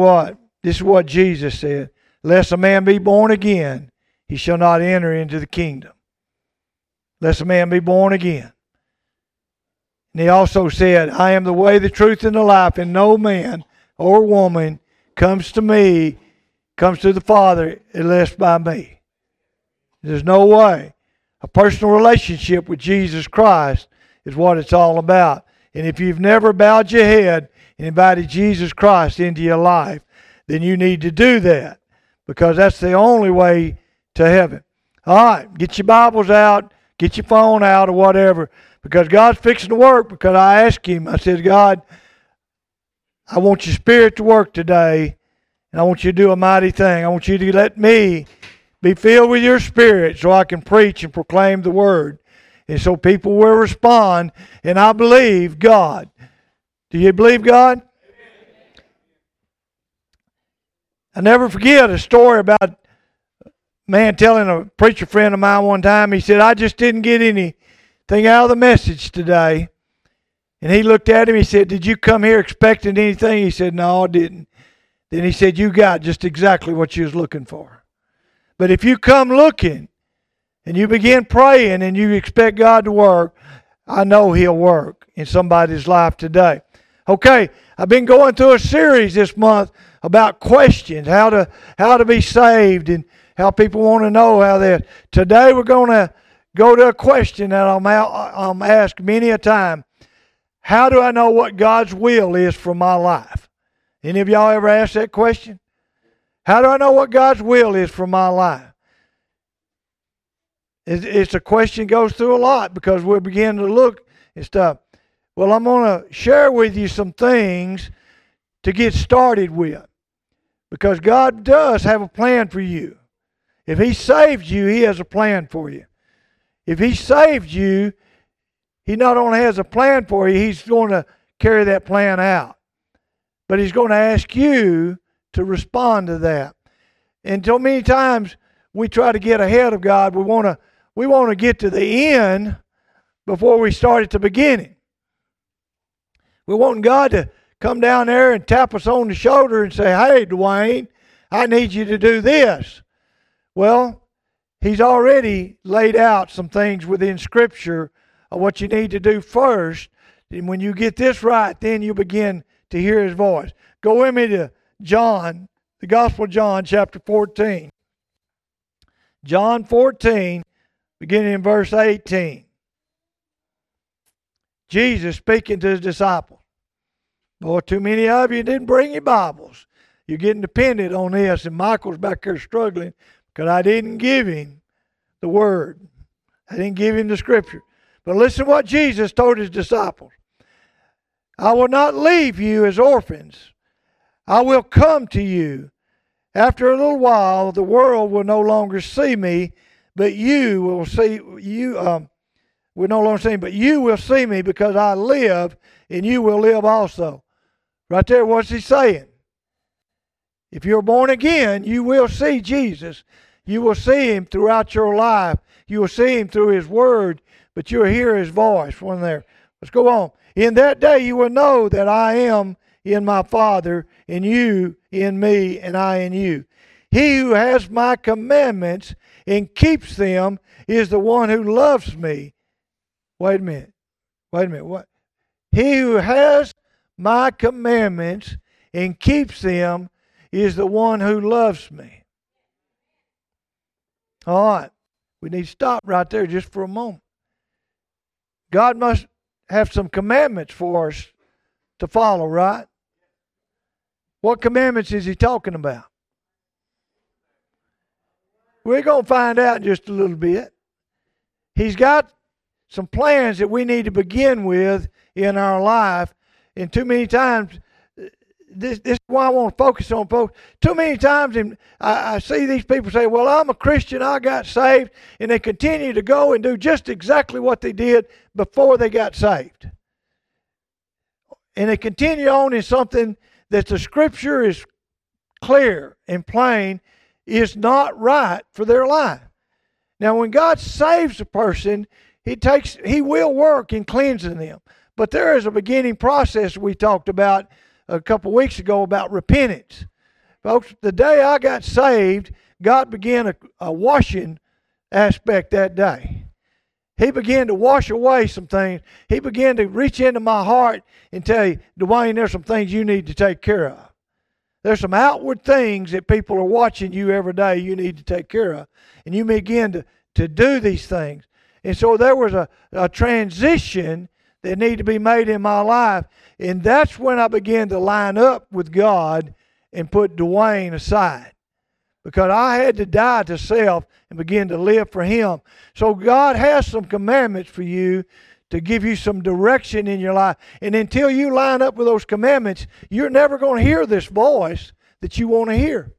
what? This is what Jesus said. Lest a man be born again, he shall not enter into the kingdom. Lest a man be born again. And he also said, I am the way, the truth, and the life, and no man or woman comes to me, comes to the Father, unless by me. There's no way. A personal relationship with Jesus Christ is what it's all about. And if you've never bowed your head and invited Jesus Christ into your life, then you need to do that because that's the only way to heaven. All right, get your Bibles out, get your phone out, or whatever, because God's fixing to work. Because I asked Him, I said, God, I want your Spirit to work today, and I want you to do a mighty thing. I want you to let me be filled with your Spirit so I can preach and proclaim the Word. And so people will respond, and I believe God. Do you believe God? I never forget a story about a man telling a preacher friend of mine one time. He said, I just didn't get anything out of the message today. And he looked at him. He said, Did you come here expecting anything? He said, No, I didn't. Then he said, You got just exactly what you was looking for. But if you come looking and you begin praying and you expect God to work, I know He'll work in somebody's life today. Okay, I've been going through a series this month about questions, how to how to be saved, and how people want to know how that. Today we're going to go to a question that I'm, I'm asked many a time. How do I know what God's will is for my life? Any of y'all ever asked that question? How do I know what God's will is for my life? It's a question goes through a lot because we begin to look and stuff. Well, I'm going to share with you some things to get started with. Because God does have a plan for you. If He saved you, He has a plan for you. If He saved you, He not only has a plan for you, He's going to carry that plan out. But He's going to ask you to respond to that. And so many times we try to get ahead of God. We want to we want to get to the end before we start at the beginning. We want God to come down there and tap us on the shoulder and say, Hey, Dwayne, I need you to do this. Well, he's already laid out some things within Scripture of what you need to do first. And when you get this right, then you begin to hear his voice. Go with me to John, the Gospel of John, chapter 14. John 14, beginning in verse 18. Jesus speaking to his disciples. Boy, too many of you didn't bring your Bibles. You're getting dependent on this, and Michael's back there struggling because I didn't give him the Word. I didn't give him the Scripture. But listen to what Jesus told his disciples I will not leave you as orphans, I will come to you. After a little while, the world will no longer see me, but you will see you. Um, will no longer see me, but you will see me because I live, and you will live also. Right there, what's he saying? If you're born again, you will see Jesus. You will see him throughout your life. You will see him through his word, but you'll hear his voice when there. Let's go on. In that day you will know that I am in my Father, and you in me, and I in you. He who has my commandments and keeps them is the one who loves me. Wait a minute. Wait a minute. What? He who has my commandments and keeps them is the one who loves me. All right. We need to stop right there just for a moment. God must have some commandments for us to follow, right? What commandments is he talking about? We're going to find out in just a little bit. He's got some plans that we need to begin with in our life and too many times, this, this is why I want to focus on folks. Too many times in, I, I see these people say, Well, I'm a Christian, I got saved, and they continue to go and do just exactly what they did before they got saved. And they continue on in something that the scripture is clear and plain is not right for their life. Now, when God saves a person, He takes He will work in cleansing them. But there is a beginning process we talked about a couple weeks ago about repentance. Folks, the day I got saved, God began a, a washing aspect that day. He began to wash away some things. He began to reach into my heart and tell you, Dwayne, there's some things you need to take care of. There's some outward things that people are watching you every day you need to take care of. And you begin to, to do these things. And so there was a, a transition that need to be made in my life. And that's when I began to line up with God and put Dwayne aside. Because I had to die to self and begin to live for Him. So God has some commandments for you to give you some direction in your life. And until you line up with those commandments, you're never going to hear this voice that you want to hear.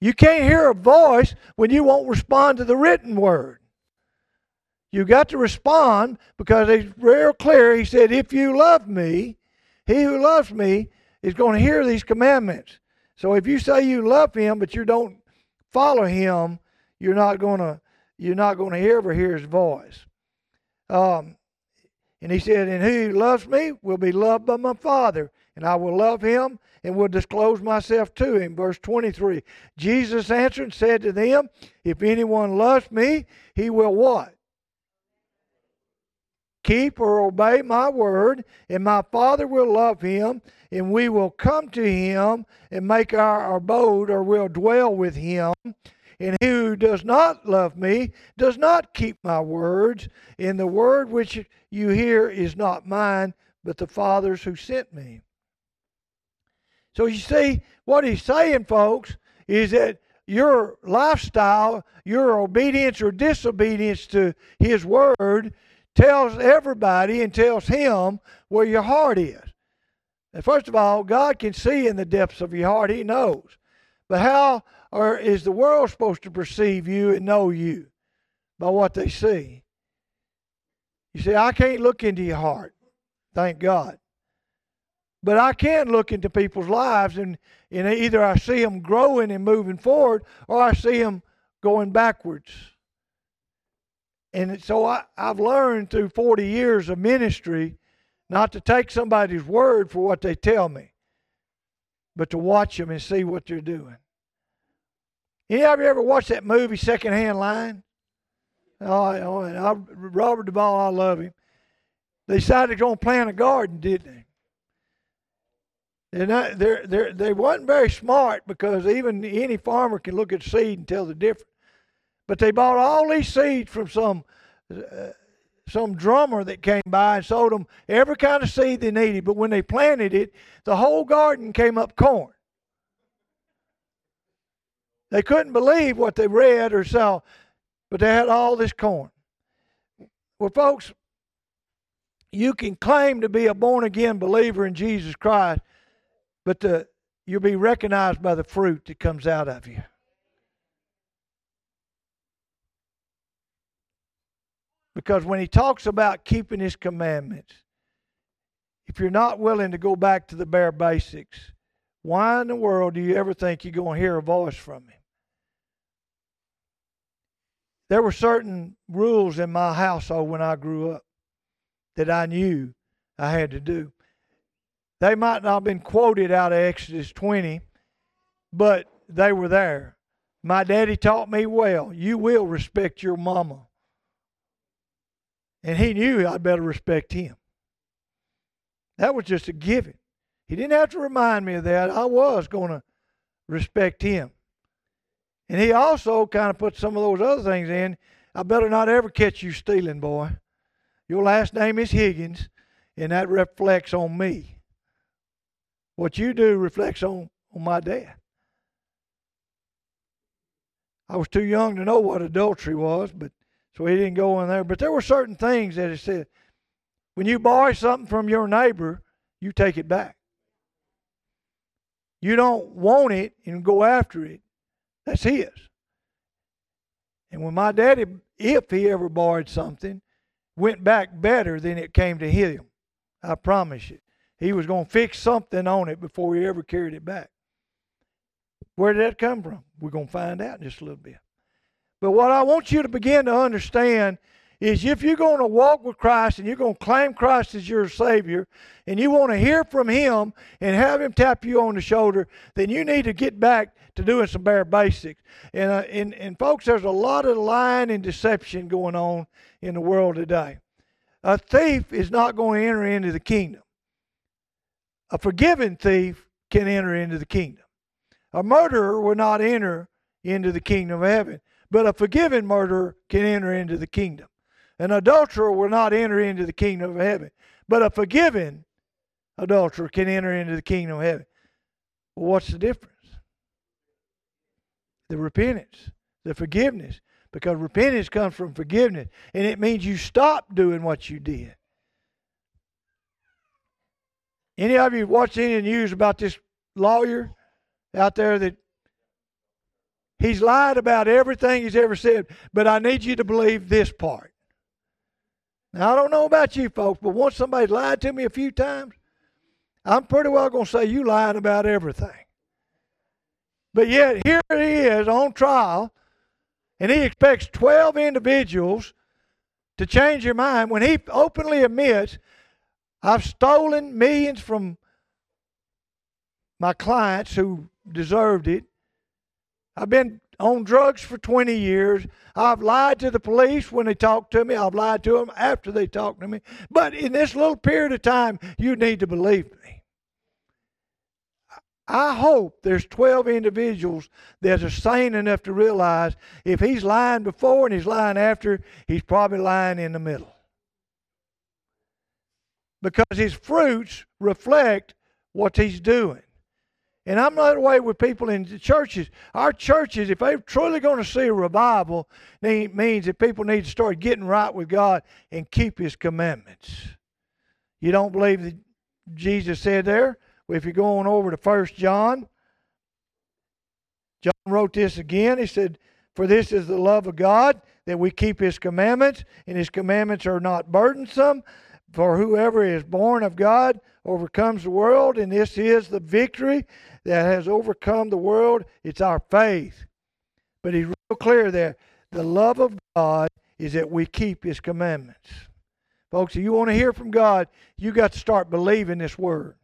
You can't hear a voice when you won't respond to the written word. You got to respond because it's real clear. He said, If you love me, he who loves me is going to hear these commandments. So if you say you love him, but you don't follow him, you're not going to you're not going to ever hear his voice. Um, and he said, And he who loves me will be loved by my Father, and I will love him and will disclose myself to him. Verse 23 Jesus answered and said to them, If anyone loves me, he will what? Keep or obey my word, and my Father will love him, and we will come to him and make our abode or will dwell with him. And he who does not love me does not keep my words, and the word which you hear is not mine, but the Father's who sent me. So you see, what he's saying, folks, is that your lifestyle, your obedience or disobedience to his word, tells everybody and tells him where your heart is. And first of all, God can see in the depths of your heart, He knows. But how or is the world supposed to perceive you and know you? By what they see. You see, I can't look into your heart, thank God. But I can look into people's lives, and, and either I see them growing and moving forward, or I see them going backwards. And so I, I've learned through 40 years of ministry not to take somebody's word for what they tell me, but to watch them and see what they're doing. Any of you ever watched that movie, Secondhand Lions? Oh, oh I, Robert Duvall, I love him. They decided to go and plant a garden, didn't they? Not, they're, they're, they wasn't very smart because even any farmer can look at seed and tell the difference. But they bought all these seeds from some uh, some drummer that came by and sold them every kind of seed they needed. But when they planted it, the whole garden came up corn. They couldn't believe what they read or saw, but they had all this corn. Well, folks, you can claim to be a born again believer in Jesus Christ, but the, you'll be recognized by the fruit that comes out of you. Because when he talks about keeping his commandments, if you're not willing to go back to the bare basics, why in the world do you ever think you're going to hear a voice from him? There were certain rules in my household when I grew up that I knew I had to do. They might not have been quoted out of Exodus 20, but they were there. My daddy taught me well you will respect your mama. And he knew I'd better respect him. That was just a given. He didn't have to remind me of that. I was going to respect him. And he also kind of put some of those other things in. I better not ever catch you stealing, boy. Your last name is Higgins, and that reflects on me. What you do reflects on, on my dad. I was too young to know what adultery was, but so he didn't go in there. But there were certain things that he said when you borrow something from your neighbor, you take it back. You don't want it and go after it. That's his. And when my daddy, if he ever borrowed something, went back better than it came to him, I promise you. He was going to fix something on it before he ever carried it back. Where did that come from? We're going to find out in just a little bit. But what I want you to begin to understand is if you're going to walk with Christ and you're going to claim Christ as your Savior and you want to hear from Him and have Him tap you on the shoulder, then you need to get back to doing some bare basics. And, uh, and, and folks, there's a lot of lying and deception going on in the world today. A thief is not going to enter into the kingdom. A forgiven thief can enter into the kingdom. A murderer will not enter into the kingdom of heaven, but a forgiven murderer can enter into the kingdom. An adulterer will not enter into the kingdom of heaven, but a forgiven adulterer can enter into the kingdom of heaven. Well, what's the difference? The repentance, the forgiveness, because repentance comes from forgiveness, and it means you stop doing what you did. Any of you watched any news about this lawyer out there that he's lied about everything he's ever said, but I need you to believe this part. Now, I don't know about you folks, but once somebody's lied to me a few times, I'm pretty well going to say you lying about everything. But yet, here he is on trial, and he expects 12 individuals to change their mind when he openly admits, I've stolen millions from my clients who deserved it. I've been on drugs for 20 years. I've lied to the police when they talk to me. I've lied to them after they talk to me. But in this little period of time, you need to believe me. I hope there's 12 individuals that are sane enough to realize if he's lying before and he's lying after, he's probably lying in the middle. Because his fruits reflect what he's doing. And I'm not away with people in the churches. Our churches, if they're truly going to see a revival, it means that people need to start getting right with God and keep His commandments. You don't believe that Jesus said there? Well, if you're going over to First John, John wrote this again. He said, For this is the love of God, that we keep His commandments, and His commandments are not burdensome. For whoever is born of God overcomes the world, and this is the victory that has overcome the world. It's our faith. But he's real clear there. The love of God is that we keep his commandments. Folks, if you want to hear from God, you got to start believing this word.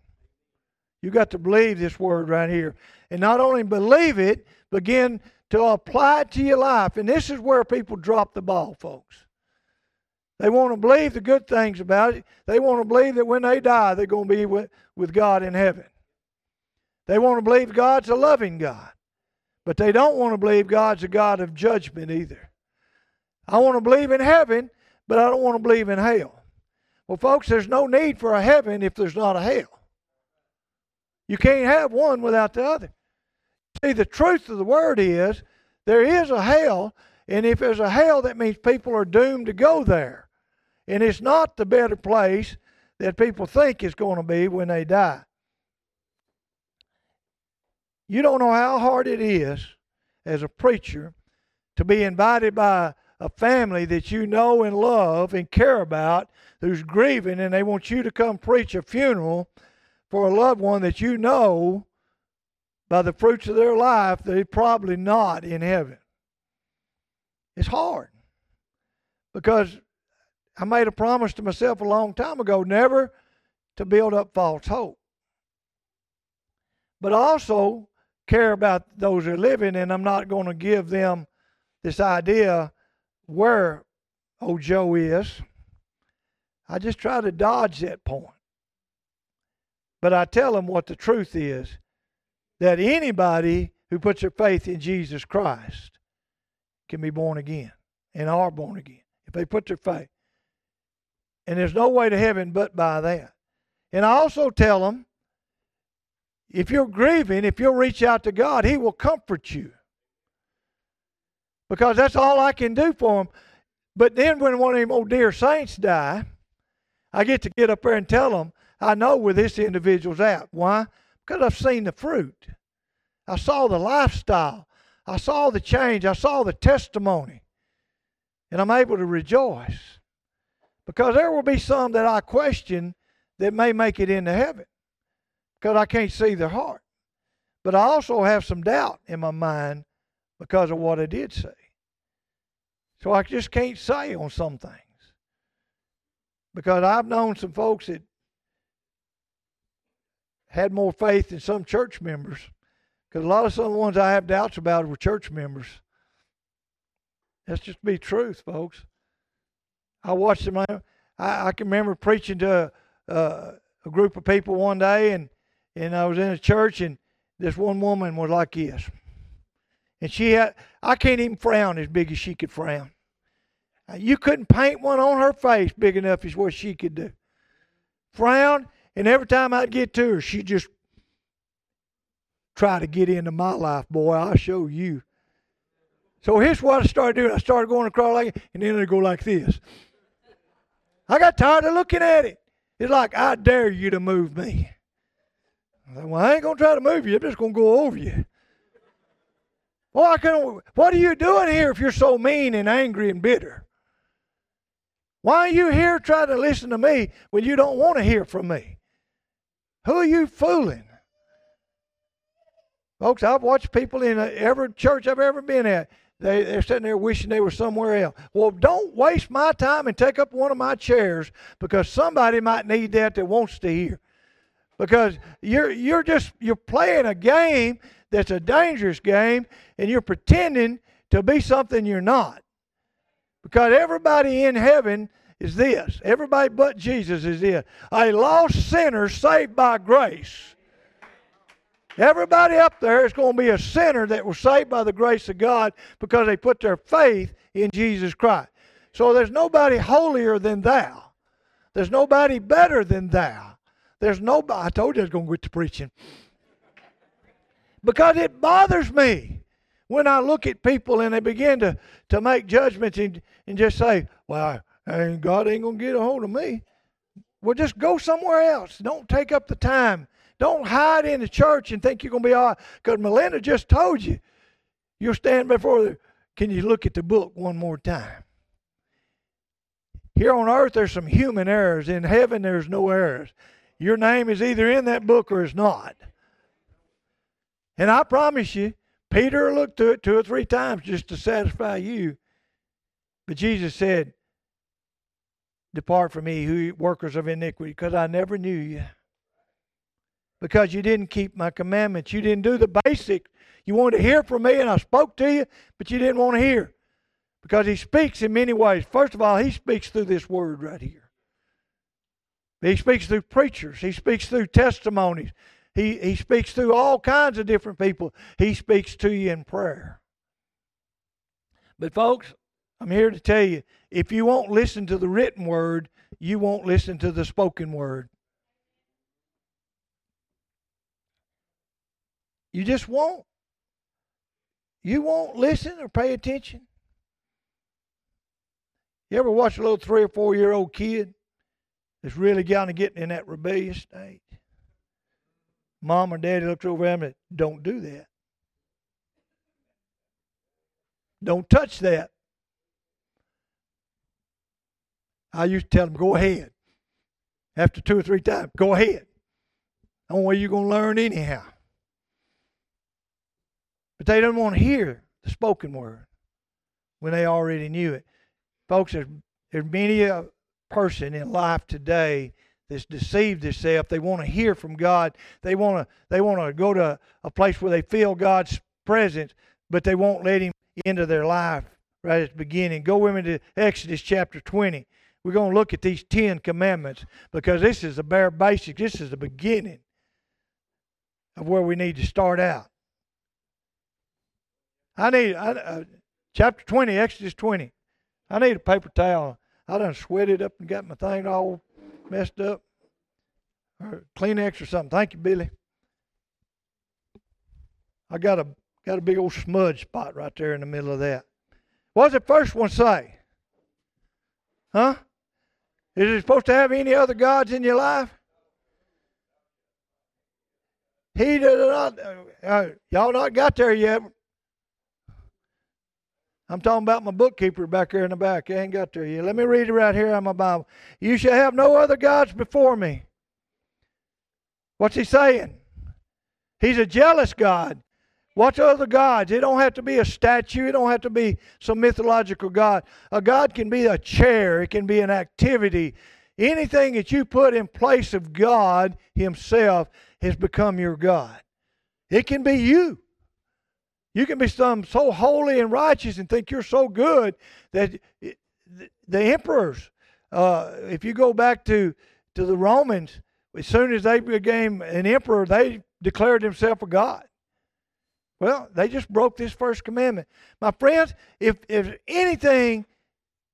You got to believe this word right here. And not only believe it, begin to apply it to your life. And this is where people drop the ball, folks. They want to believe the good things about it. They want to believe that when they die, they're going to be with, with God in heaven. They want to believe God's a loving God. But they don't want to believe God's a God of judgment either. I want to believe in heaven, but I don't want to believe in hell. Well, folks, there's no need for a heaven if there's not a hell. You can't have one without the other. See, the truth of the word is there is a hell, and if there's a hell, that means people are doomed to go there. And it's not the better place that people think it's going to be when they die. You don't know how hard it is as a preacher to be invited by a family that you know and love and care about who's grieving and they want you to come preach a funeral for a loved one that you know by the fruits of their life they're probably not in heaven. It's hard because I made a promise to myself a long time ago never to build up false hope. But also care about those who are living, and I'm not going to give them this idea where old Joe is. I just try to dodge that point. But I tell them what the truth is that anybody who puts their faith in Jesus Christ can be born again and are born again if they put their faith. And there's no way to heaven but by that. And I also tell them if you're grieving, if you'll reach out to God, He will comfort you. Because that's all I can do for them. But then when one of them old dear saints die, I get to get up there and tell them, I know where this individual's at. Why? Because I've seen the fruit. I saw the lifestyle. I saw the change. I saw the testimony. And I'm able to rejoice. Because there will be some that I question that may make it into heaven because I can't see their heart. But I also have some doubt in my mind because of what I did say. So I just can't say on some things. Because I've known some folks that had more faith than some church members. Because a lot of some of the ones I have doubts about were church members. That's just be truth, folks. I watched them. I, I can remember preaching to a, uh, a group of people one day, and and I was in a church, and this one woman was like this, and she had I can't even frown as big as she could frown. Uh, you couldn't paint one on her face big enough as what she could do. Frown, and every time I'd get to her, she'd just try to get into my life. Boy, I'll show you. So here's what I started doing. I started going across like, and then I'd go like this. I got tired of looking at it. It's like, I dare you to move me. I said, well, I ain't going to try to move you. I'm just going to go over you. Well, I can, what are you doing here if you're so mean and angry and bitter? Why are you here trying to listen to me when you don't want to hear from me? Who are you fooling? Folks, I've watched people in every church I've ever been at. They, they're sitting there wishing they were somewhere else. Well, don't waste my time and take up one of my chairs because somebody might need that that wants to hear. Because you're you're just you're playing a game that's a dangerous game and you're pretending to be something you're not. Because everybody in heaven is this. Everybody but Jesus is this. A lost sinner saved by grace. Everybody up there is going to be a sinner that was saved by the grace of God because they put their faith in Jesus Christ. So there's nobody holier than thou. There's nobody better than thou. There's nobody. I told you I was going to get to preaching. Because it bothers me when I look at people and they begin to, to make judgments and, and just say, well, eh, God ain't going to get a hold of me. Well, just go somewhere else. Don't take up the time don't hide in the church and think you're going to be all right. Because Melinda just told you, you'll stand before the. Can you look at the book one more time? Here on earth, there's some human errors. In heaven, there's no errors. Your name is either in that book or it's not. And I promise you, Peter looked to it two or three times just to satisfy you. But Jesus said, Depart from me, who workers of iniquity, because I never knew you because you didn't keep my commandments. You didn't do the basic. You wanted to hear from me, and I spoke to you, but you didn't want to hear. Because he speaks in many ways. First of all, he speaks through this word right here. He speaks through preachers. He speaks through testimonies. He, he speaks through all kinds of different people. He speaks to you in prayer. But, folks, I'm here to tell you if you won't listen to the written word, you won't listen to the spoken word. You just won't. You won't listen or pay attention. You ever watch a little three or four year old kid that's really kind of getting in that rebellious state? Mom or daddy looks over at him and said, don't do that. Don't touch that. I used to tell them, go ahead. After two or three times, go ahead. Only way you're going to learn anyhow. But they don't want to hear the spoken word when they already knew it. Folks, there's, there's many a person in life today that's deceived themselves. They want to hear from God. They want to they want to go to a place where they feel God's presence, but they won't let Him into their life right at the beginning. Go with me to Exodus chapter 20. We're going to look at these Ten Commandments because this is the bare basics. This is the beginning of where we need to start out. I need I, uh, chapter 20, Exodus 20. I need a paper towel. I done sweated up and got my thing all messed up. Or Kleenex or something. Thank you, Billy. I got a got a big old smudge spot right there in the middle of that. What does the first one say? Huh? Is it supposed to have any other gods in your life? He did not. Uh, y'all not got there yet. I'm talking about my bookkeeper back there in the back. I ain't got there yet. Let me read it right here on my Bible. You shall have no other gods before me. What's he saying? He's a jealous God. What's other gods? It don't have to be a statue. It don't have to be some mythological god. A god can be a chair. It can be an activity. anything that you put in place of God Himself has become your God. It can be you. You can be some so holy and righteous and think you're so good that the emperors, uh, if you go back to, to the Romans, as soon as they became an emperor, they declared themselves a god. Well, they just broke this first commandment. My friends, if, if anything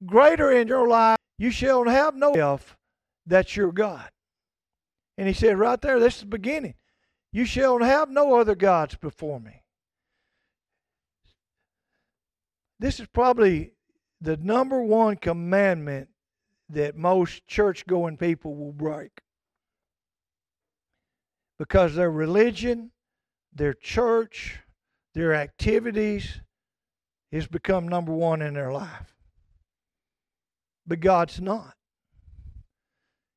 greater in your life, you shall have no self that's your God. And he said right there, this is the beginning. You shall have no other gods before me. This is probably the number one commandment that most church going people will break. Because their religion, their church, their activities has become number one in their life. But God's not.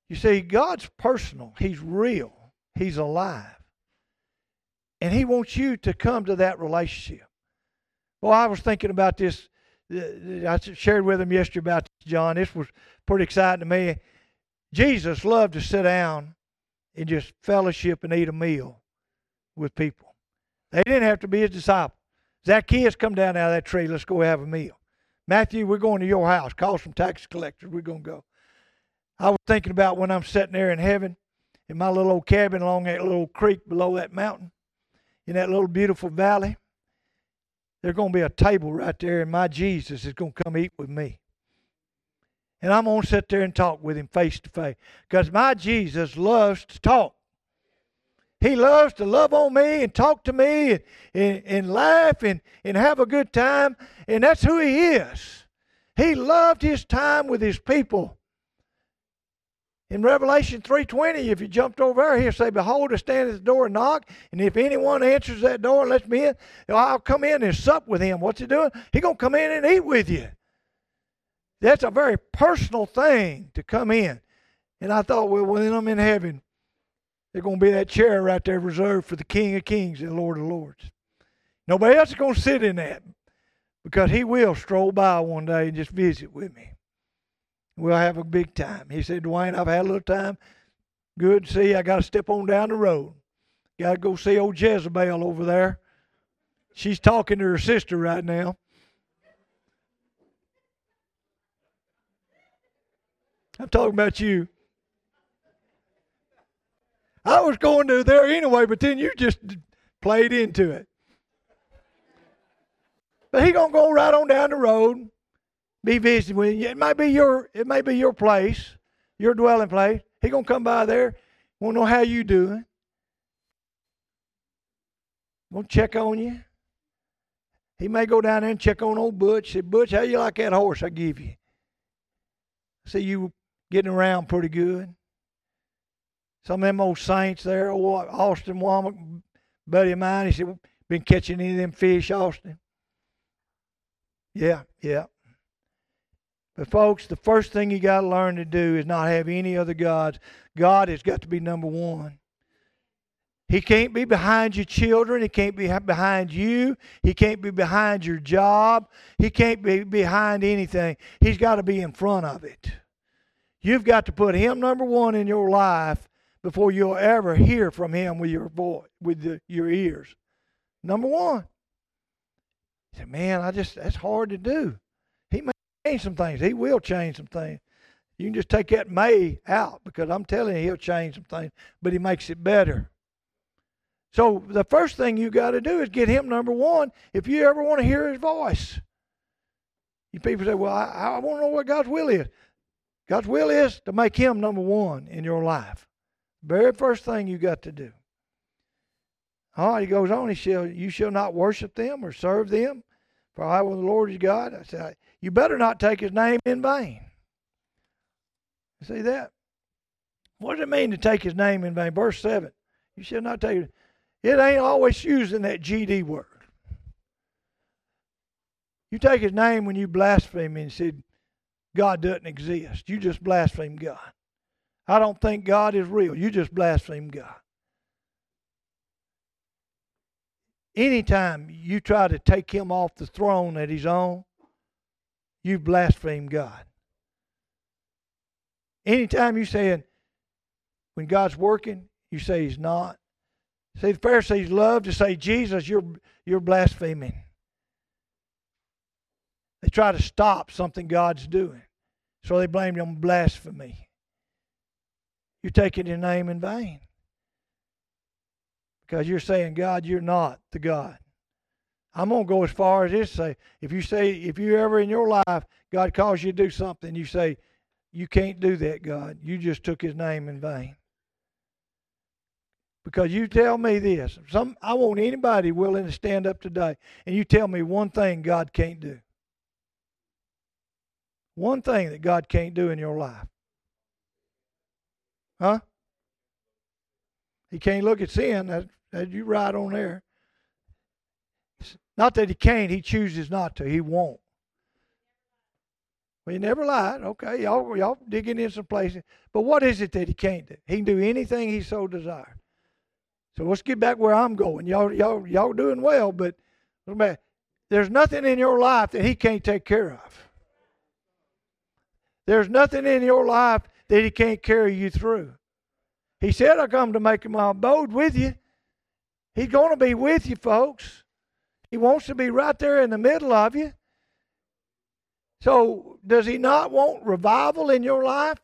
You see, God's personal, He's real, He's alive. And He wants you to come to that relationship. Well, I was thinking about this. Uh, I shared with him yesterday about this, John. This was pretty exciting to me. Jesus loved to sit down and just fellowship and eat a meal with people. They didn't have to be his disciples. Zacchaeus, come down out of that tree. Let's go have a meal. Matthew, we're going to your house. Call some tax collectors. We're going to go. I was thinking about when I'm sitting there in heaven in my little old cabin along that little creek below that mountain in that little beautiful valley. There's going to be a table right there, and my Jesus is going to come eat with me. And I'm going to sit there and talk with him face to face because my Jesus loves to talk. He loves to love on me and talk to me and, and, and laugh and, and have a good time. And that's who he is. He loved his time with his people. In Revelation 3.20, if you jumped over there, he'll say, Behold, I stand at the door and knock, and if anyone answers that door and lets me in, I'll come in and sup with him. What's he doing? He's going to come in and eat with you. That's a very personal thing to come in. And I thought, well, when I'm in heaven, there's going to be that chair right there reserved for the King of Kings and Lord of Lords. Nobody else is going to sit in that because he will stroll by one day and just visit with me. We'll have a big time. He said, Dwayne, I've had a little time. Good see. I got to step on down the road. Got to go see old Jezebel over there. She's talking to her sister right now. I'm talking about you. I was going to there anyway, but then you just played into it. But he gonna go right on down the road, be visiting with you. It might be your it may be your place, your dwelling place. He gonna come by there, wanna know how you doing. Gonna check on you. He may go down there and check on old Butch. Say, Butch, how you like that horse I give you? See you getting around pretty good. Some of them old saints there, old Austin Womack, buddy of mine, he said, been catching any of them fish, Austin? Yeah, yeah. But folks, the first thing you got to learn to do is not have any other gods. God has got to be number one. He can't be behind your children. He can't be behind you. He can't be behind your job. He can't be behind anything. He's got to be in front of it. You've got to put him number one in your life before you'll ever hear from him with your voice, with the, your ears. Number one. He said, Man, I just that's hard to do. Change some things. He will change some things. You can just take that may out because I'm telling you he'll change some things, but he makes it better. So the first thing you got to do is get him number one if you ever want to hear his voice. You people say, Well, I, I want to know what God's will is. God's will is to make him number one in your life. Very first thing you got to do. All right, he goes on, he shall you shall not worship them or serve them, for I will the Lord is God. I said, you better not take his name in vain. See that? What does it mean to take his name in vain? Verse 7. You shall not take it. It ain't always using that GD word. You take his name when you blaspheme and said, God doesn't exist. You just blaspheme God. I don't think God is real. You just blaspheme God. Anytime you try to take him off the throne that he's on, you blaspheme God. Anytime you saying when God's working, you say He's not. See, the Pharisees love to say, Jesus, you're you're blaspheming. They try to stop something God's doing. So they blame him on blasphemy. You're taking his name in vain. Because you're saying, God, you're not the God. I'm going to go as far as this say, if you say, if you ever in your life, God calls you to do something, you say, you can't do that, God. You just took his name in vain. Because you tell me this. Some I want anybody willing to stand up today and you tell me one thing God can't do. One thing that God can't do in your life. Huh? He can't look at sin. That, that you right on there. Not that he can't, he chooses not to. He won't. Well, he never lied. Okay, y'all, y'all digging in some places. But what is it that he can't do? He can do anything he so desires. So let's get back where I'm going. Y'all, y'all, y'all doing well, but there's nothing in your life that he can't take care of. There's nothing in your life that He can't carry you through. He said, I come to make my abode with you. He's going to be with you, folks. He wants to be right there in the middle of you. So, does He not want revival in your life?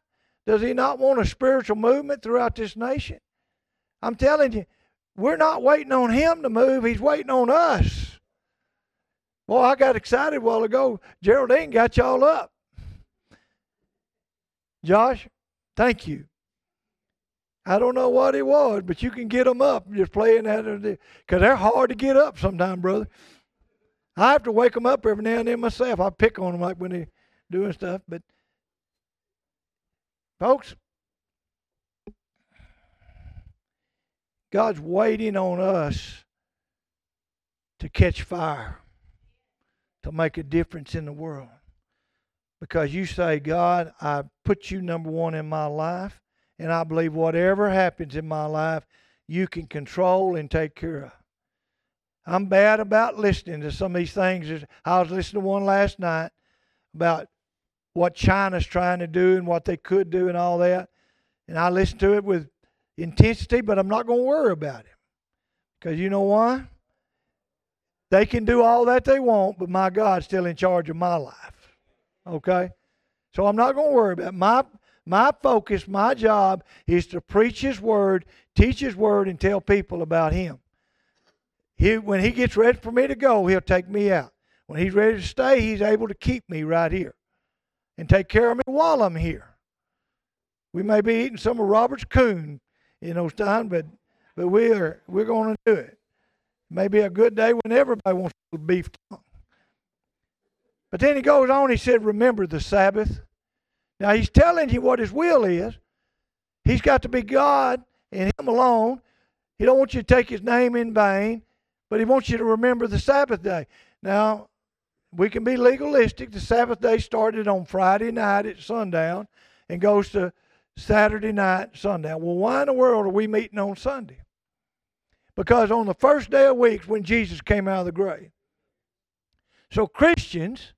Does He not want a spiritual movement throughout this nation? I'm telling you, we're not waiting on Him to move, He's waiting on us. Well, I got excited a while ago. Geraldine got y'all up. Josh, thank you. I don't know what it was, but you can get them up just playing that because they're hard to get up sometimes, brother. I have to wake them up every now and then myself. I pick on them like when they're doing stuff, but folks, God's waiting on us to catch fire, to make a difference in the world because you say, God, I put you number one in my life, and I believe whatever happens in my life, you can control and take care of. I'm bad about listening to some of these things. I was listening to one last night about what China's trying to do and what they could do and all that. And I listened to it with intensity, but I'm not going to worry about it. Because you know why? They can do all that they want, but my God's still in charge of my life. Okay? So I'm not going to worry about it. My, my focus, my job is to preach His Word, teach His Word, and tell people about Him. He, when He gets ready for me to go, He'll take me out. When He's ready to stay, He's able to keep me right here and take care of me while I'm here. We may be eating some of Robert's coon in those times, but but we are we're going to do it. Maybe a good day when everybody wants beef tongue. But then he goes on, he said, Remember the Sabbath. Now he's telling you what his will is. He's got to be God and him alone. He don't want you to take his name in vain, but he wants you to remember the Sabbath day. Now, we can be legalistic. The Sabbath day started on Friday night at sundown and goes to Saturday night, sundown. Well, why in the world are we meeting on Sunday? Because on the first day of weeks when Jesus came out of the grave. So Christians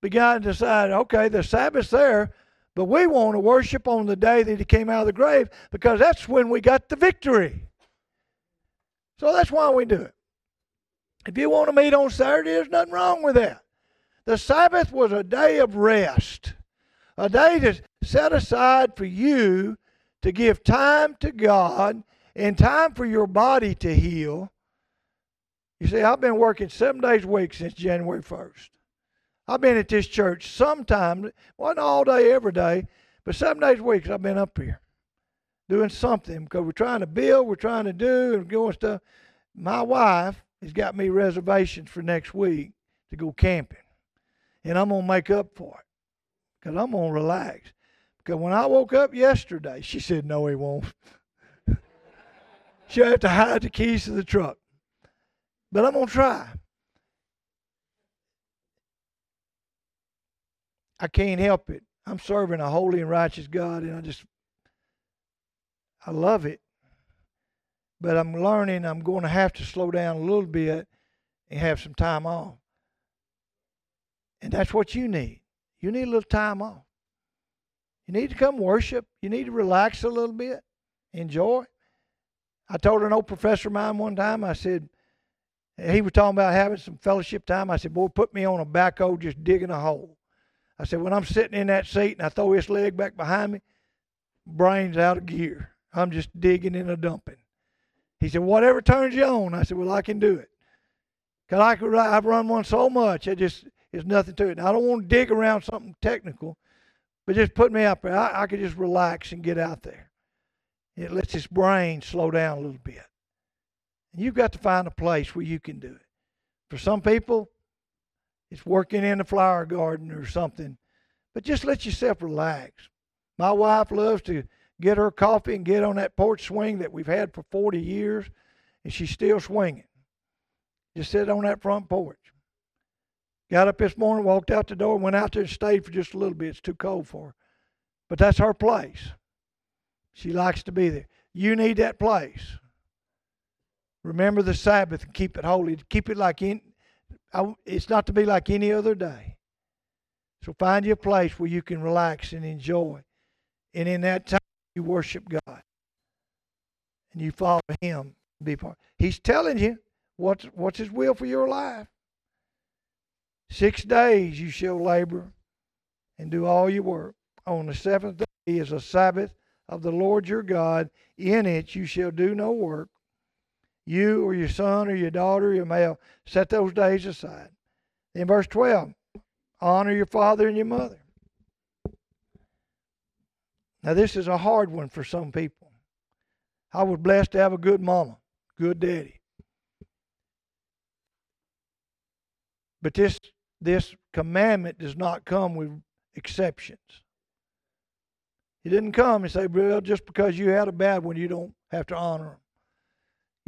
began to decide, okay, the Sabbath's there, but we want to worship on the day that he came out of the grave because that's when we got the victory. So that's why we do it. If you want to meet on Saturday, there's nothing wrong with that. The Sabbath was a day of rest, a day to set aside for you to give time to God and time for your body to heal. You see, I've been working seven days a week since January 1st. I've been at this church sometimes, wasn't all day, every day, but seven days a week I've been up here doing something because we're trying to build, we're trying to do, and doing stuff. My wife has got me reservations for next week to go camping, and I'm gonna make up for it because I'm gonna relax. Because when I woke up yesterday, she said, "No, he won't." She'll have to hide the keys to the truck, but I'm gonna try. I can't help it. I'm serving a holy and righteous God, and I just, I love it. But I'm learning I'm going to have to slow down a little bit and have some time off. And that's what you need. You need a little time off. You need to come worship. You need to relax a little bit, enjoy. I told an old professor of mine one time, I said, he was talking about having some fellowship time. I said, Boy, put me on a backhoe just digging a hole. I said, When I'm sitting in that seat and I throw this leg back behind me, brain's out of gear. I'm just digging in a dumping. He said, Whatever turns you on. I said, Well, I can do it. Because I've run one so much, it just is nothing to it. And I don't want to dig around something technical, but just put me up there. I, I could just relax and get out there. It lets his brain slow down a little bit. And you've got to find a place where you can do it. For some people, it's working in the flower garden or something. But just let yourself relax. My wife loves to get her coffee and get on that porch swing that we've had for 40 years, and she's still swinging. Just sit on that front porch. Got up this morning, walked out the door, went out there and stayed for just a little bit. It's too cold for her. But that's her place. She likes to be there. You need that place. Remember the Sabbath and keep it holy. Keep it like in, it's not to be like any other day. So find you a place where you can relax and enjoy. And in that time, you worship God. And you follow Him. Be part. He's telling you what's, what's His will for your life. Six days you shall labor and do all your work. On the seventh day is a Sabbath of the Lord your God. In it you shall do no work. You or your son or your daughter or your male, set those days aside. In verse 12, honor your father and your mother. Now, this is a hard one for some people. I was blessed to have a good mama, good daddy. But this this commandment does not come with exceptions. He didn't come and say, well, just because you had a bad one, you don't have to honor them.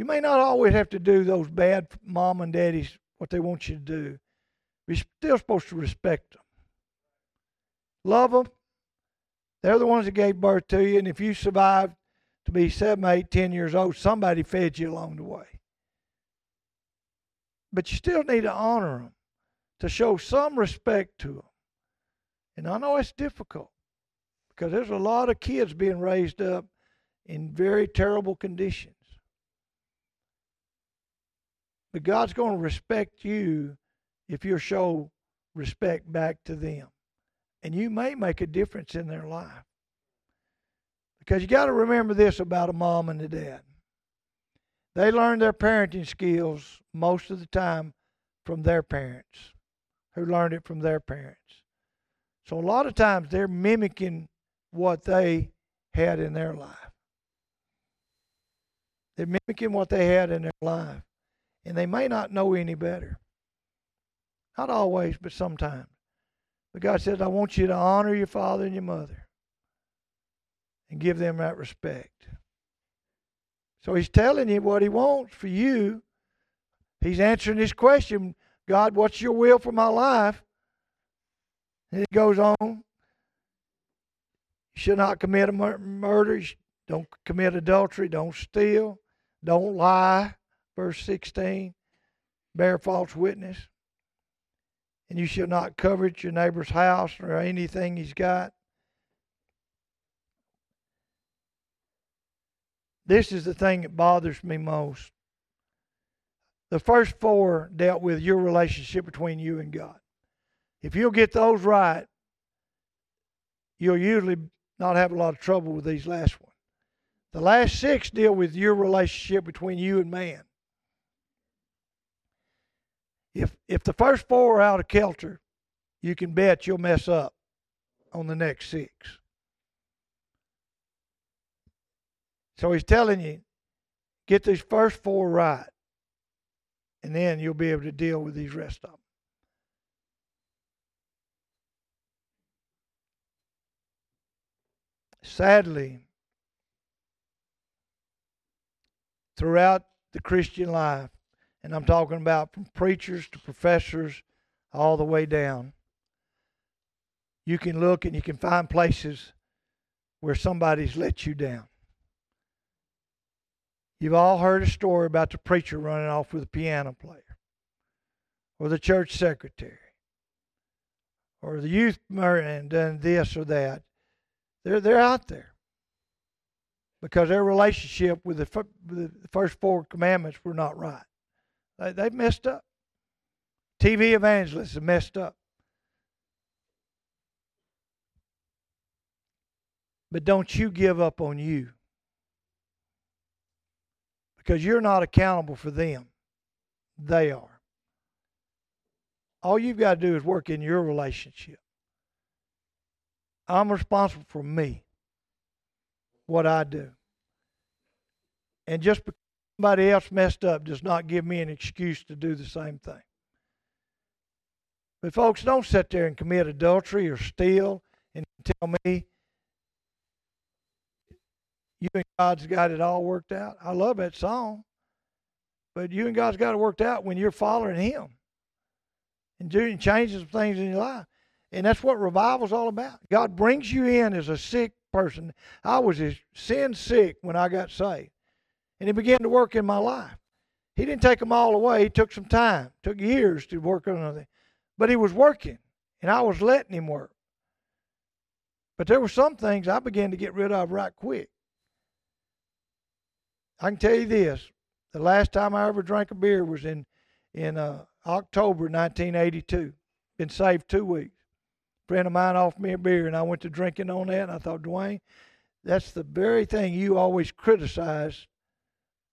You may not always have to do those bad mom and daddies what they want you to do. You're still supposed to respect them. Love them. They're the ones that gave birth to you, and if you survived to be seven, eight, ten years old, somebody fed you along the way. But you still need to honor them to show some respect to them. And I know it's difficult because there's a lot of kids being raised up in very terrible conditions. But God's going to respect you if you show respect back to them. And you may make a difference in their life. Because you got to remember this about a mom and a dad. They learn their parenting skills most of the time from their parents who learned it from their parents. So a lot of times they're mimicking what they had in their life. They're mimicking what they had in their life. And they may not know any better. Not always, but sometimes. But God says, I want you to honor your father and your mother and give them that respect. So he's telling you what he wants for you. He's answering this question God, what's your will for my life? And it goes on. You should not commit a mur- murder. Don't commit adultery. Don't steal. Don't lie. Verse 16. Bear false witness. And you shall not covet your neighbor's house or anything he's got. This is the thing that bothers me most. The first four dealt with your relationship between you and God. If you'll get those right, you'll usually not have a lot of trouble with these last ones. The last six deal with your relationship between you and man. If if the first four are out of kilter, you can bet you'll mess up on the next six. So he's telling you, get these first four right and then you'll be able to deal with these rest of them. Sadly, throughout the Christian life, and I'm talking about from preachers to professors all the way down, you can look and you can find places where somebody's let you down. You've all heard a story about the preacher running off with a piano player, or the church secretary, or the youth and done this or that. They're they're out there because their relationship with the, the first four commandments were not right. They they messed up. TV evangelists have messed up. But don't you give up on you. Because you're not accountable for them. They are. All you've got to do is work in your relationship. I'm responsible for me, what I do. And just because somebody else messed up does not give me an excuse to do the same thing. But, folks, don't sit there and commit adultery or steal and tell me you and God's got it all worked out. I love that song. But you and God's got it worked out when you're following Him and doing changes of things in your life. And that's what revival's all about. God brings you in as a sick person. I was sin sick when I got saved. And He began to work in my life. He didn't take them all away. He took some time, took years to work on it. But He was working, and I was letting Him work. But there were some things I began to get rid of right quick. I can tell you this: the last time I ever drank a beer was in in uh, October 1982. Been saved two weeks. A friend of mine offered me a beer, and I went to drinking on that. And I thought, Dwayne, that's the very thing you always criticize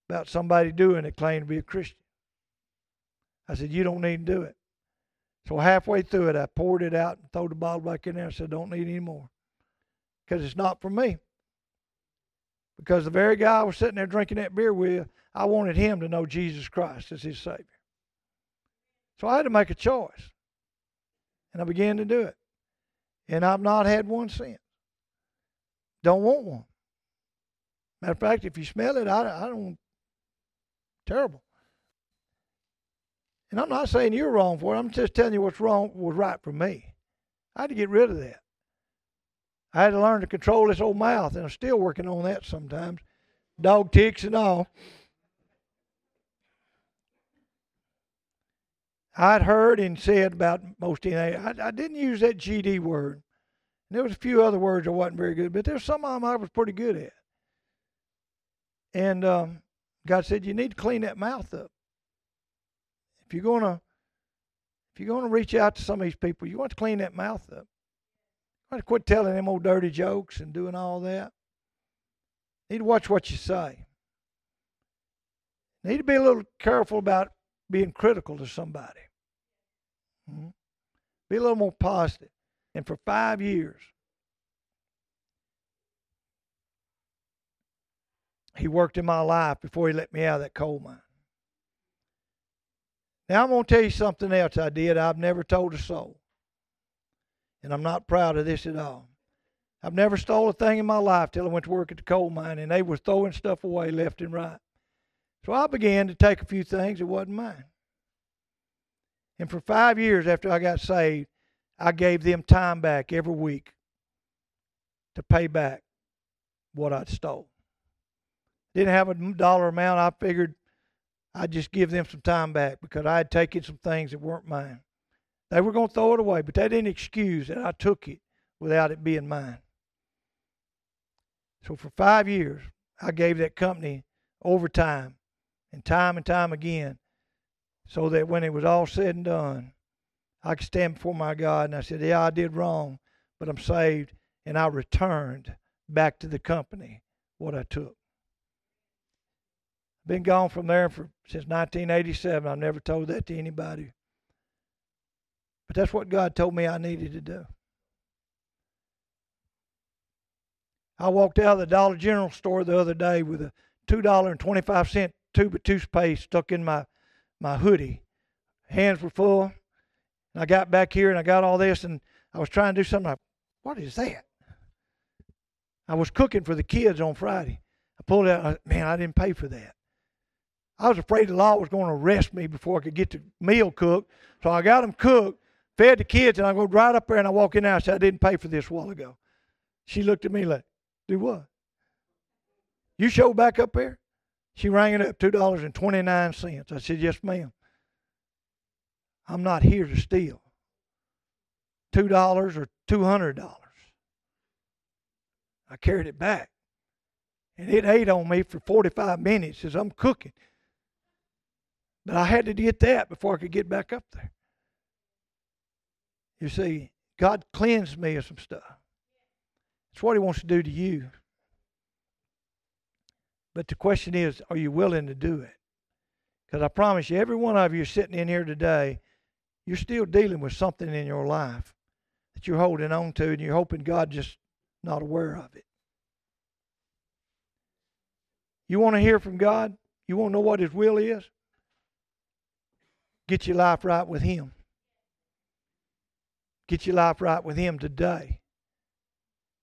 about somebody doing it, claim to be a Christian. I said, you don't need to do it. So halfway through it, I poured it out and threw the bottle back in there. I said, don't need any more because it's not for me. Because the very guy I was sitting there drinking that beer with, I wanted him to know Jesus Christ as his Savior. So I had to make a choice. And I began to do it. And I've not had one since. Don't want one. Matter of fact, if you smell it, I, I don't. Terrible. And I'm not saying you're wrong for it. I'm just telling you what's wrong was right for me. I had to get rid of that. I had to learn to control this old mouth, and I'm still working on that sometimes. Dog ticks and all. I'd heard and said about most DNA. I, I didn't use that GD word. And there was a few other words I wasn't very good, but there's some of them I was pretty good at. And um, God said, you need to clean that mouth up. If you're gonna, if you're gonna reach out to some of these people, you want to clean that mouth up. I quit telling them old dirty jokes and doing all that. Need to watch what you say. Need to be a little careful about being critical to somebody. Mm-hmm. Be a little more positive. And for five years, he worked in my life before he let me out of that coal mine. Now I'm going to tell you something else I did I've never told a soul. And I'm not proud of this at all. I've never stole a thing in my life till I went to work at the coal mine and they were throwing stuff away left and right. So I began to take a few things that wasn't mine. And for five years after I got saved, I gave them time back every week to pay back what I'd stole. Didn't have a dollar amount. I figured I'd just give them some time back because I had taken some things that weren't mine. They were going to throw it away, but that didn't excuse that I took it without it being mine. So for five years, I gave that company overtime and time and time again so that when it was all said and done, I could stand before my God and I said, Yeah, I did wrong, but I'm saved, and I returned back to the company what I took. Been gone from there for since 1987. I've never told that to anybody. But that's what God told me I needed to do. I walked out of the Dollar General store the other day with a $2.25 tube of toothpaste stuck in my, my hoodie. Hands were full. And I got back here and I got all this and I was trying to do something like, what is that? I was cooking for the kids on Friday. I pulled out. Man, I didn't pay for that. I was afraid the law was going to arrest me before I could get the meal cooked. So I got them cooked fed the kids, and I go right up there and I walk in there. I said, I didn't pay for this a while ago. She looked at me like, do what? You show back up there? She rang it up, $2.29. I said, yes, ma'am. I'm not here to steal. $2 or $200. I carried it back. And it ate on me for 45 minutes as I'm cooking. But I had to get that before I could get back up there. You see, God cleansed me of some stuff. It's what He wants to do to you. But the question is, are you willing to do it? Because I promise you, every one of you sitting in here today, you're still dealing with something in your life that you're holding on to, and you're hoping God just not aware of it. You want to hear from God? You want to know what His will is? Get your life right with Him. Get your life right with Him today.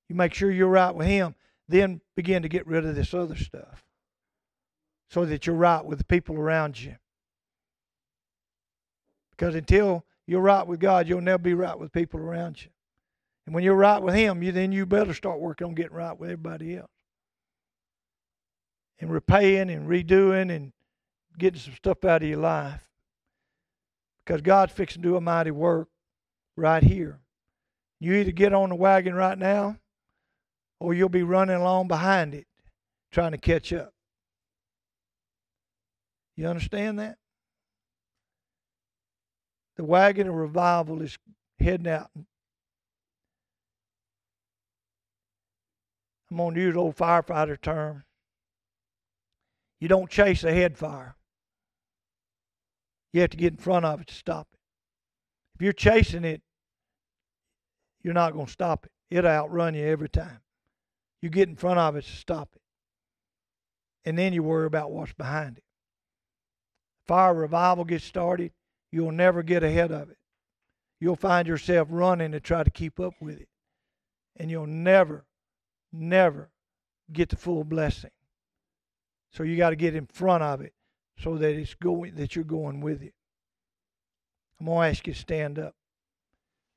You make sure you're right with Him, then begin to get rid of this other stuff so that you're right with the people around you. Because until you're right with God, you'll never be right with people around you. And when you're right with Him, you then you better start working on getting right with everybody else. And repaying and redoing and getting some stuff out of your life. Because God's fixing to do a mighty work right here. You either get on the wagon right now or you'll be running along behind it trying to catch up. You understand that? The wagon of revival is heading out. I'm going to use old firefighter term. You don't chase a head fire. You have to get in front of it to stop it. If you're chasing it, you're not going to stop it. It'll outrun you every time. You get in front of it to stop it. And then you worry about what's behind it. Fire revival gets started, you'll never get ahead of it. You'll find yourself running to try to keep up with it. And you'll never, never get the full blessing. So you got to get in front of it so that it's going that you're going with it. I'm gonna ask you to stand up.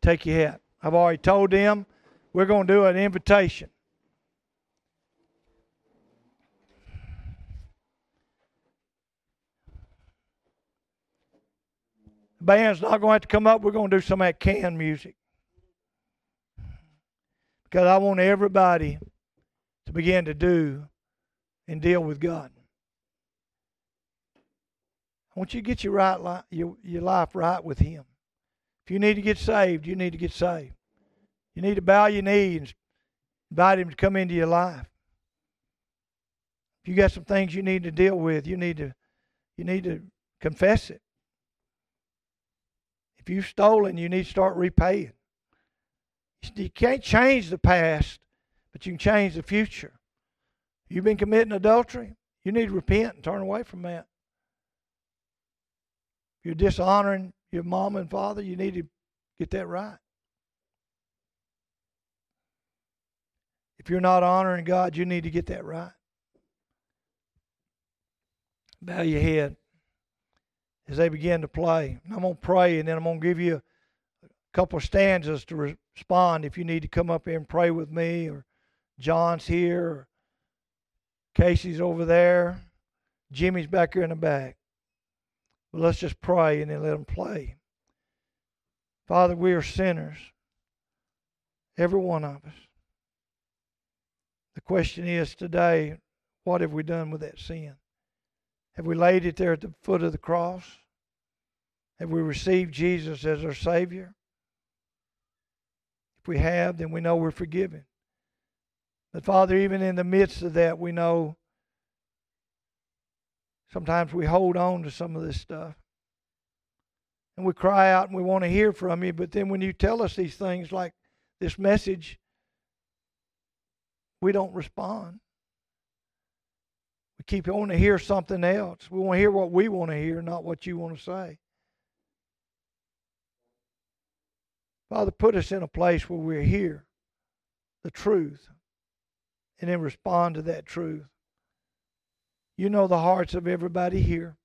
Take your hat. I've already told them we're gonna do an invitation. Band's not going to have to come up. We're going to do some of that canned music. Because I want everybody to begin to do and deal with God. Want you to get your right li- your, your life right with Him. If you need to get saved, you need to get saved. You need to bow your knee and invite Him to come into your life. If you got some things you need to deal with, you need to you need to confess it. If you've stolen, you need to start repaying. You can't change the past, but you can change the future. You've been committing adultery, you need to repent and turn away from that. If you're dishonoring your mom and father, you need to get that right. If you're not honoring God, you need to get that right. Bow your head as they begin to play. I'm going to pray and then I'm going to give you a couple stanzas to respond if you need to come up here and pray with me or John's here or Casey's over there. Jimmy's back here in the back. Let's just pray and then let them play. Father, we are sinners. Every one of us. The question is today, what have we done with that sin? Have we laid it there at the foot of the cross? Have we received Jesus as our Savior? If we have, then we know we're forgiven. But Father, even in the midst of that, we know sometimes we hold on to some of this stuff. And we cry out and we want to hear from you, but then when you tell us these things like this message, we don't respond. We keep wanting to hear something else. We want to hear what we want to hear, not what you want to say. Father, put us in a place where we hear the truth and then respond to that truth. You know the hearts of everybody here.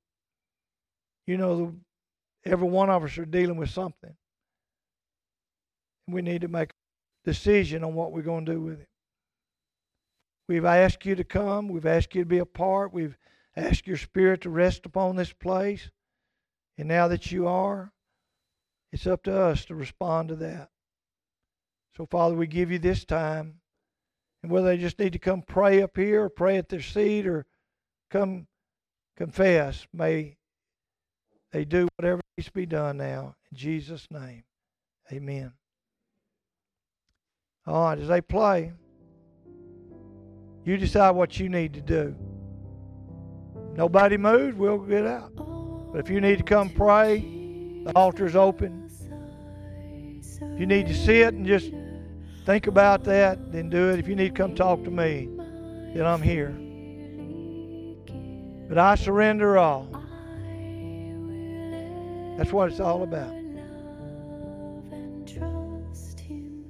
You know the, every one of us are dealing with something. We need to make a decision on what we're going to do with it. We've asked you to come. We've asked you to be a part. We've asked your spirit to rest upon this place. And now that you are, it's up to us to respond to that. So, Father, we give you this time. And whether they just need to come pray up here or pray at their seat or come confess, may they do whatever needs to be done now. In Jesus' name, amen. All right, as they play, you decide what you need to do. Nobody moves, we'll get out. But if you need to come pray, the altar's open. If you need to sit and just think about that, then do it. If you need to come talk to me, then I'm here. But I surrender all. That's what it's all about. All to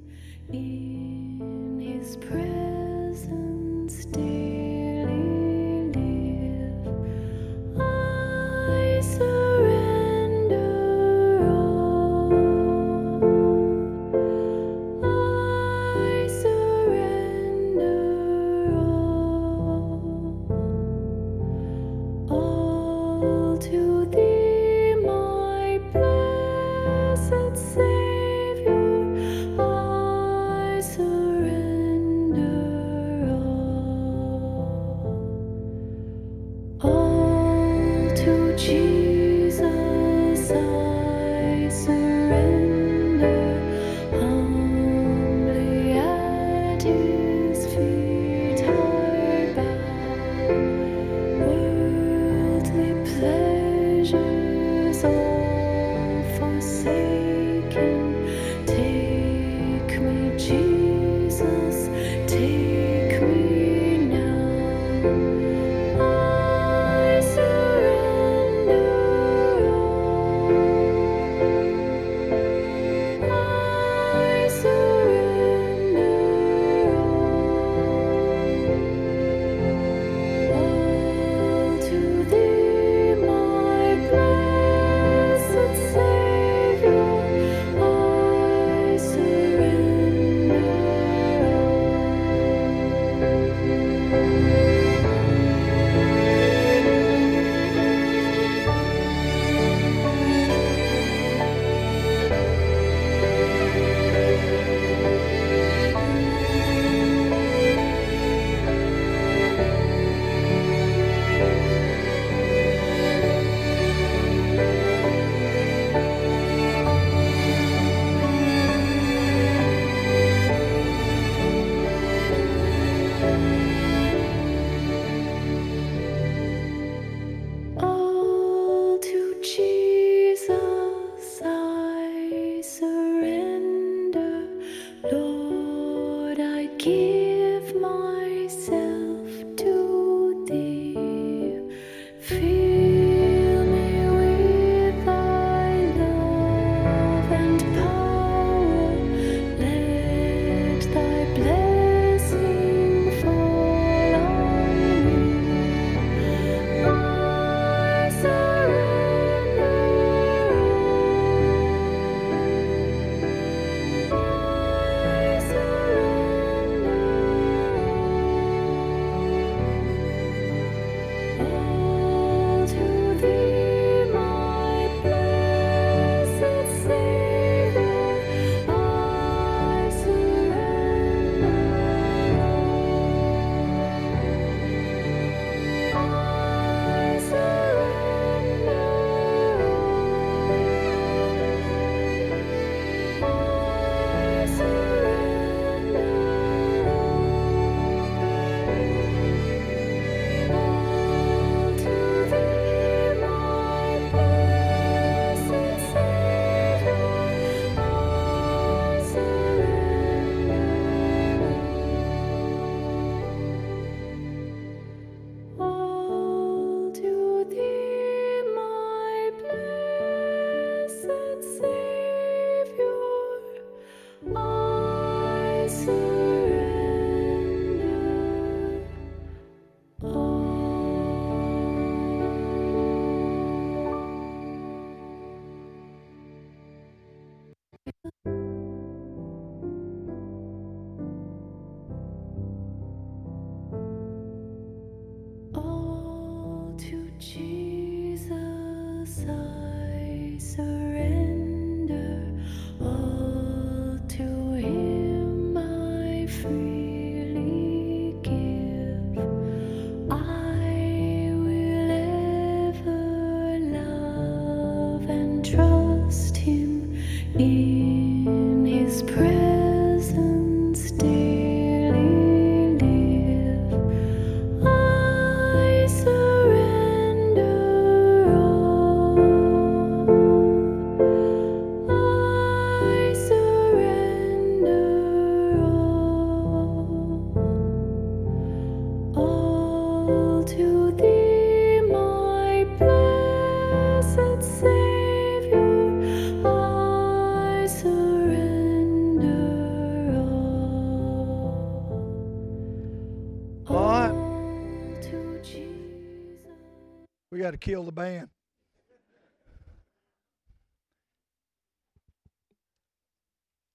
kill the band.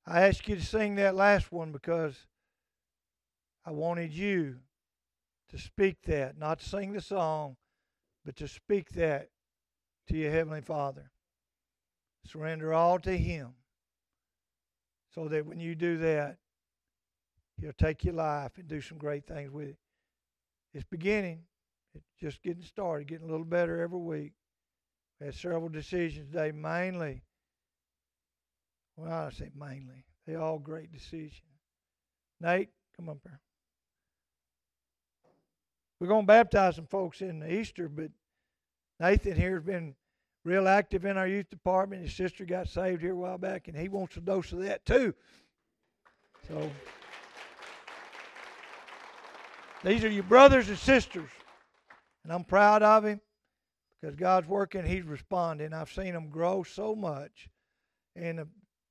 I asked you to sing that last one because I wanted you to speak that, not sing the song, but to speak that to your Heavenly Father. Surrender all to Him so that when you do that, He'll take your life and do some great things with it. It's beginning. It's just getting started, getting a little better every week. We had several decisions today, mainly. Well, I say mainly. They all great decisions. Nate, come up here. We're going to baptize some folks in Easter, but Nathan here has been real active in our youth department. His sister got saved here a while back, and he wants a dose of that too. So these are your brothers and sisters. And I'm proud of him because God's working, he's responding. I've seen him grow so much in the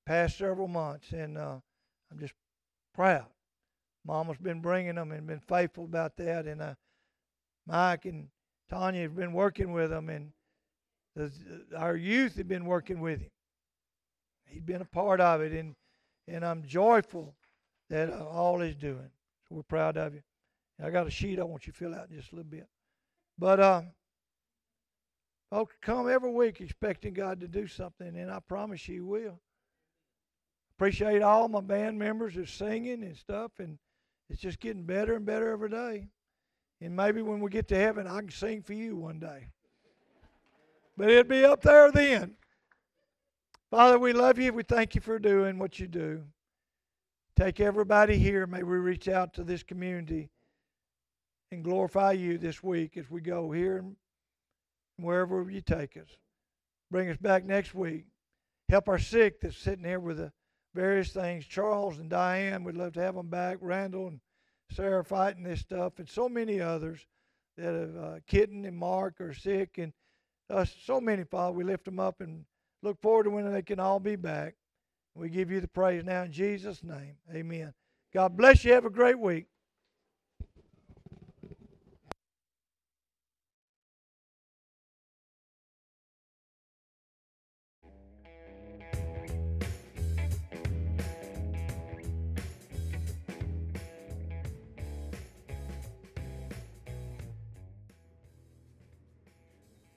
past several months, and uh, I'm just proud. Mama's been bringing them and been faithful about that, and uh, Mike and Tanya have been working with them, and the, our youth have been working with him. He's been a part of it, and and I'm joyful that uh, all he's doing. So we're proud of you. I got a sheet I want you to fill out in just a little bit. But uh, folks come every week expecting God to do something, and I promise you, He will. Appreciate all my band members are singing and stuff, and it's just getting better and better every day. And maybe when we get to heaven, I can sing for you one day. But it'll be up there then. Father, we love you. We thank you for doing what you do. Take everybody here. May we reach out to this community and glorify you this week as we go here and wherever you take us. Bring us back next week. Help our sick that's sitting here with the various things. Charles and Diane, we'd love to have them back. Randall and Sarah fighting this stuff, and so many others that have uh, Kitten and Mark are sick, and so many, Father. We lift them up and look forward to when they can all be back. We give you the praise now in Jesus' name. Amen. God bless you. Have a great week.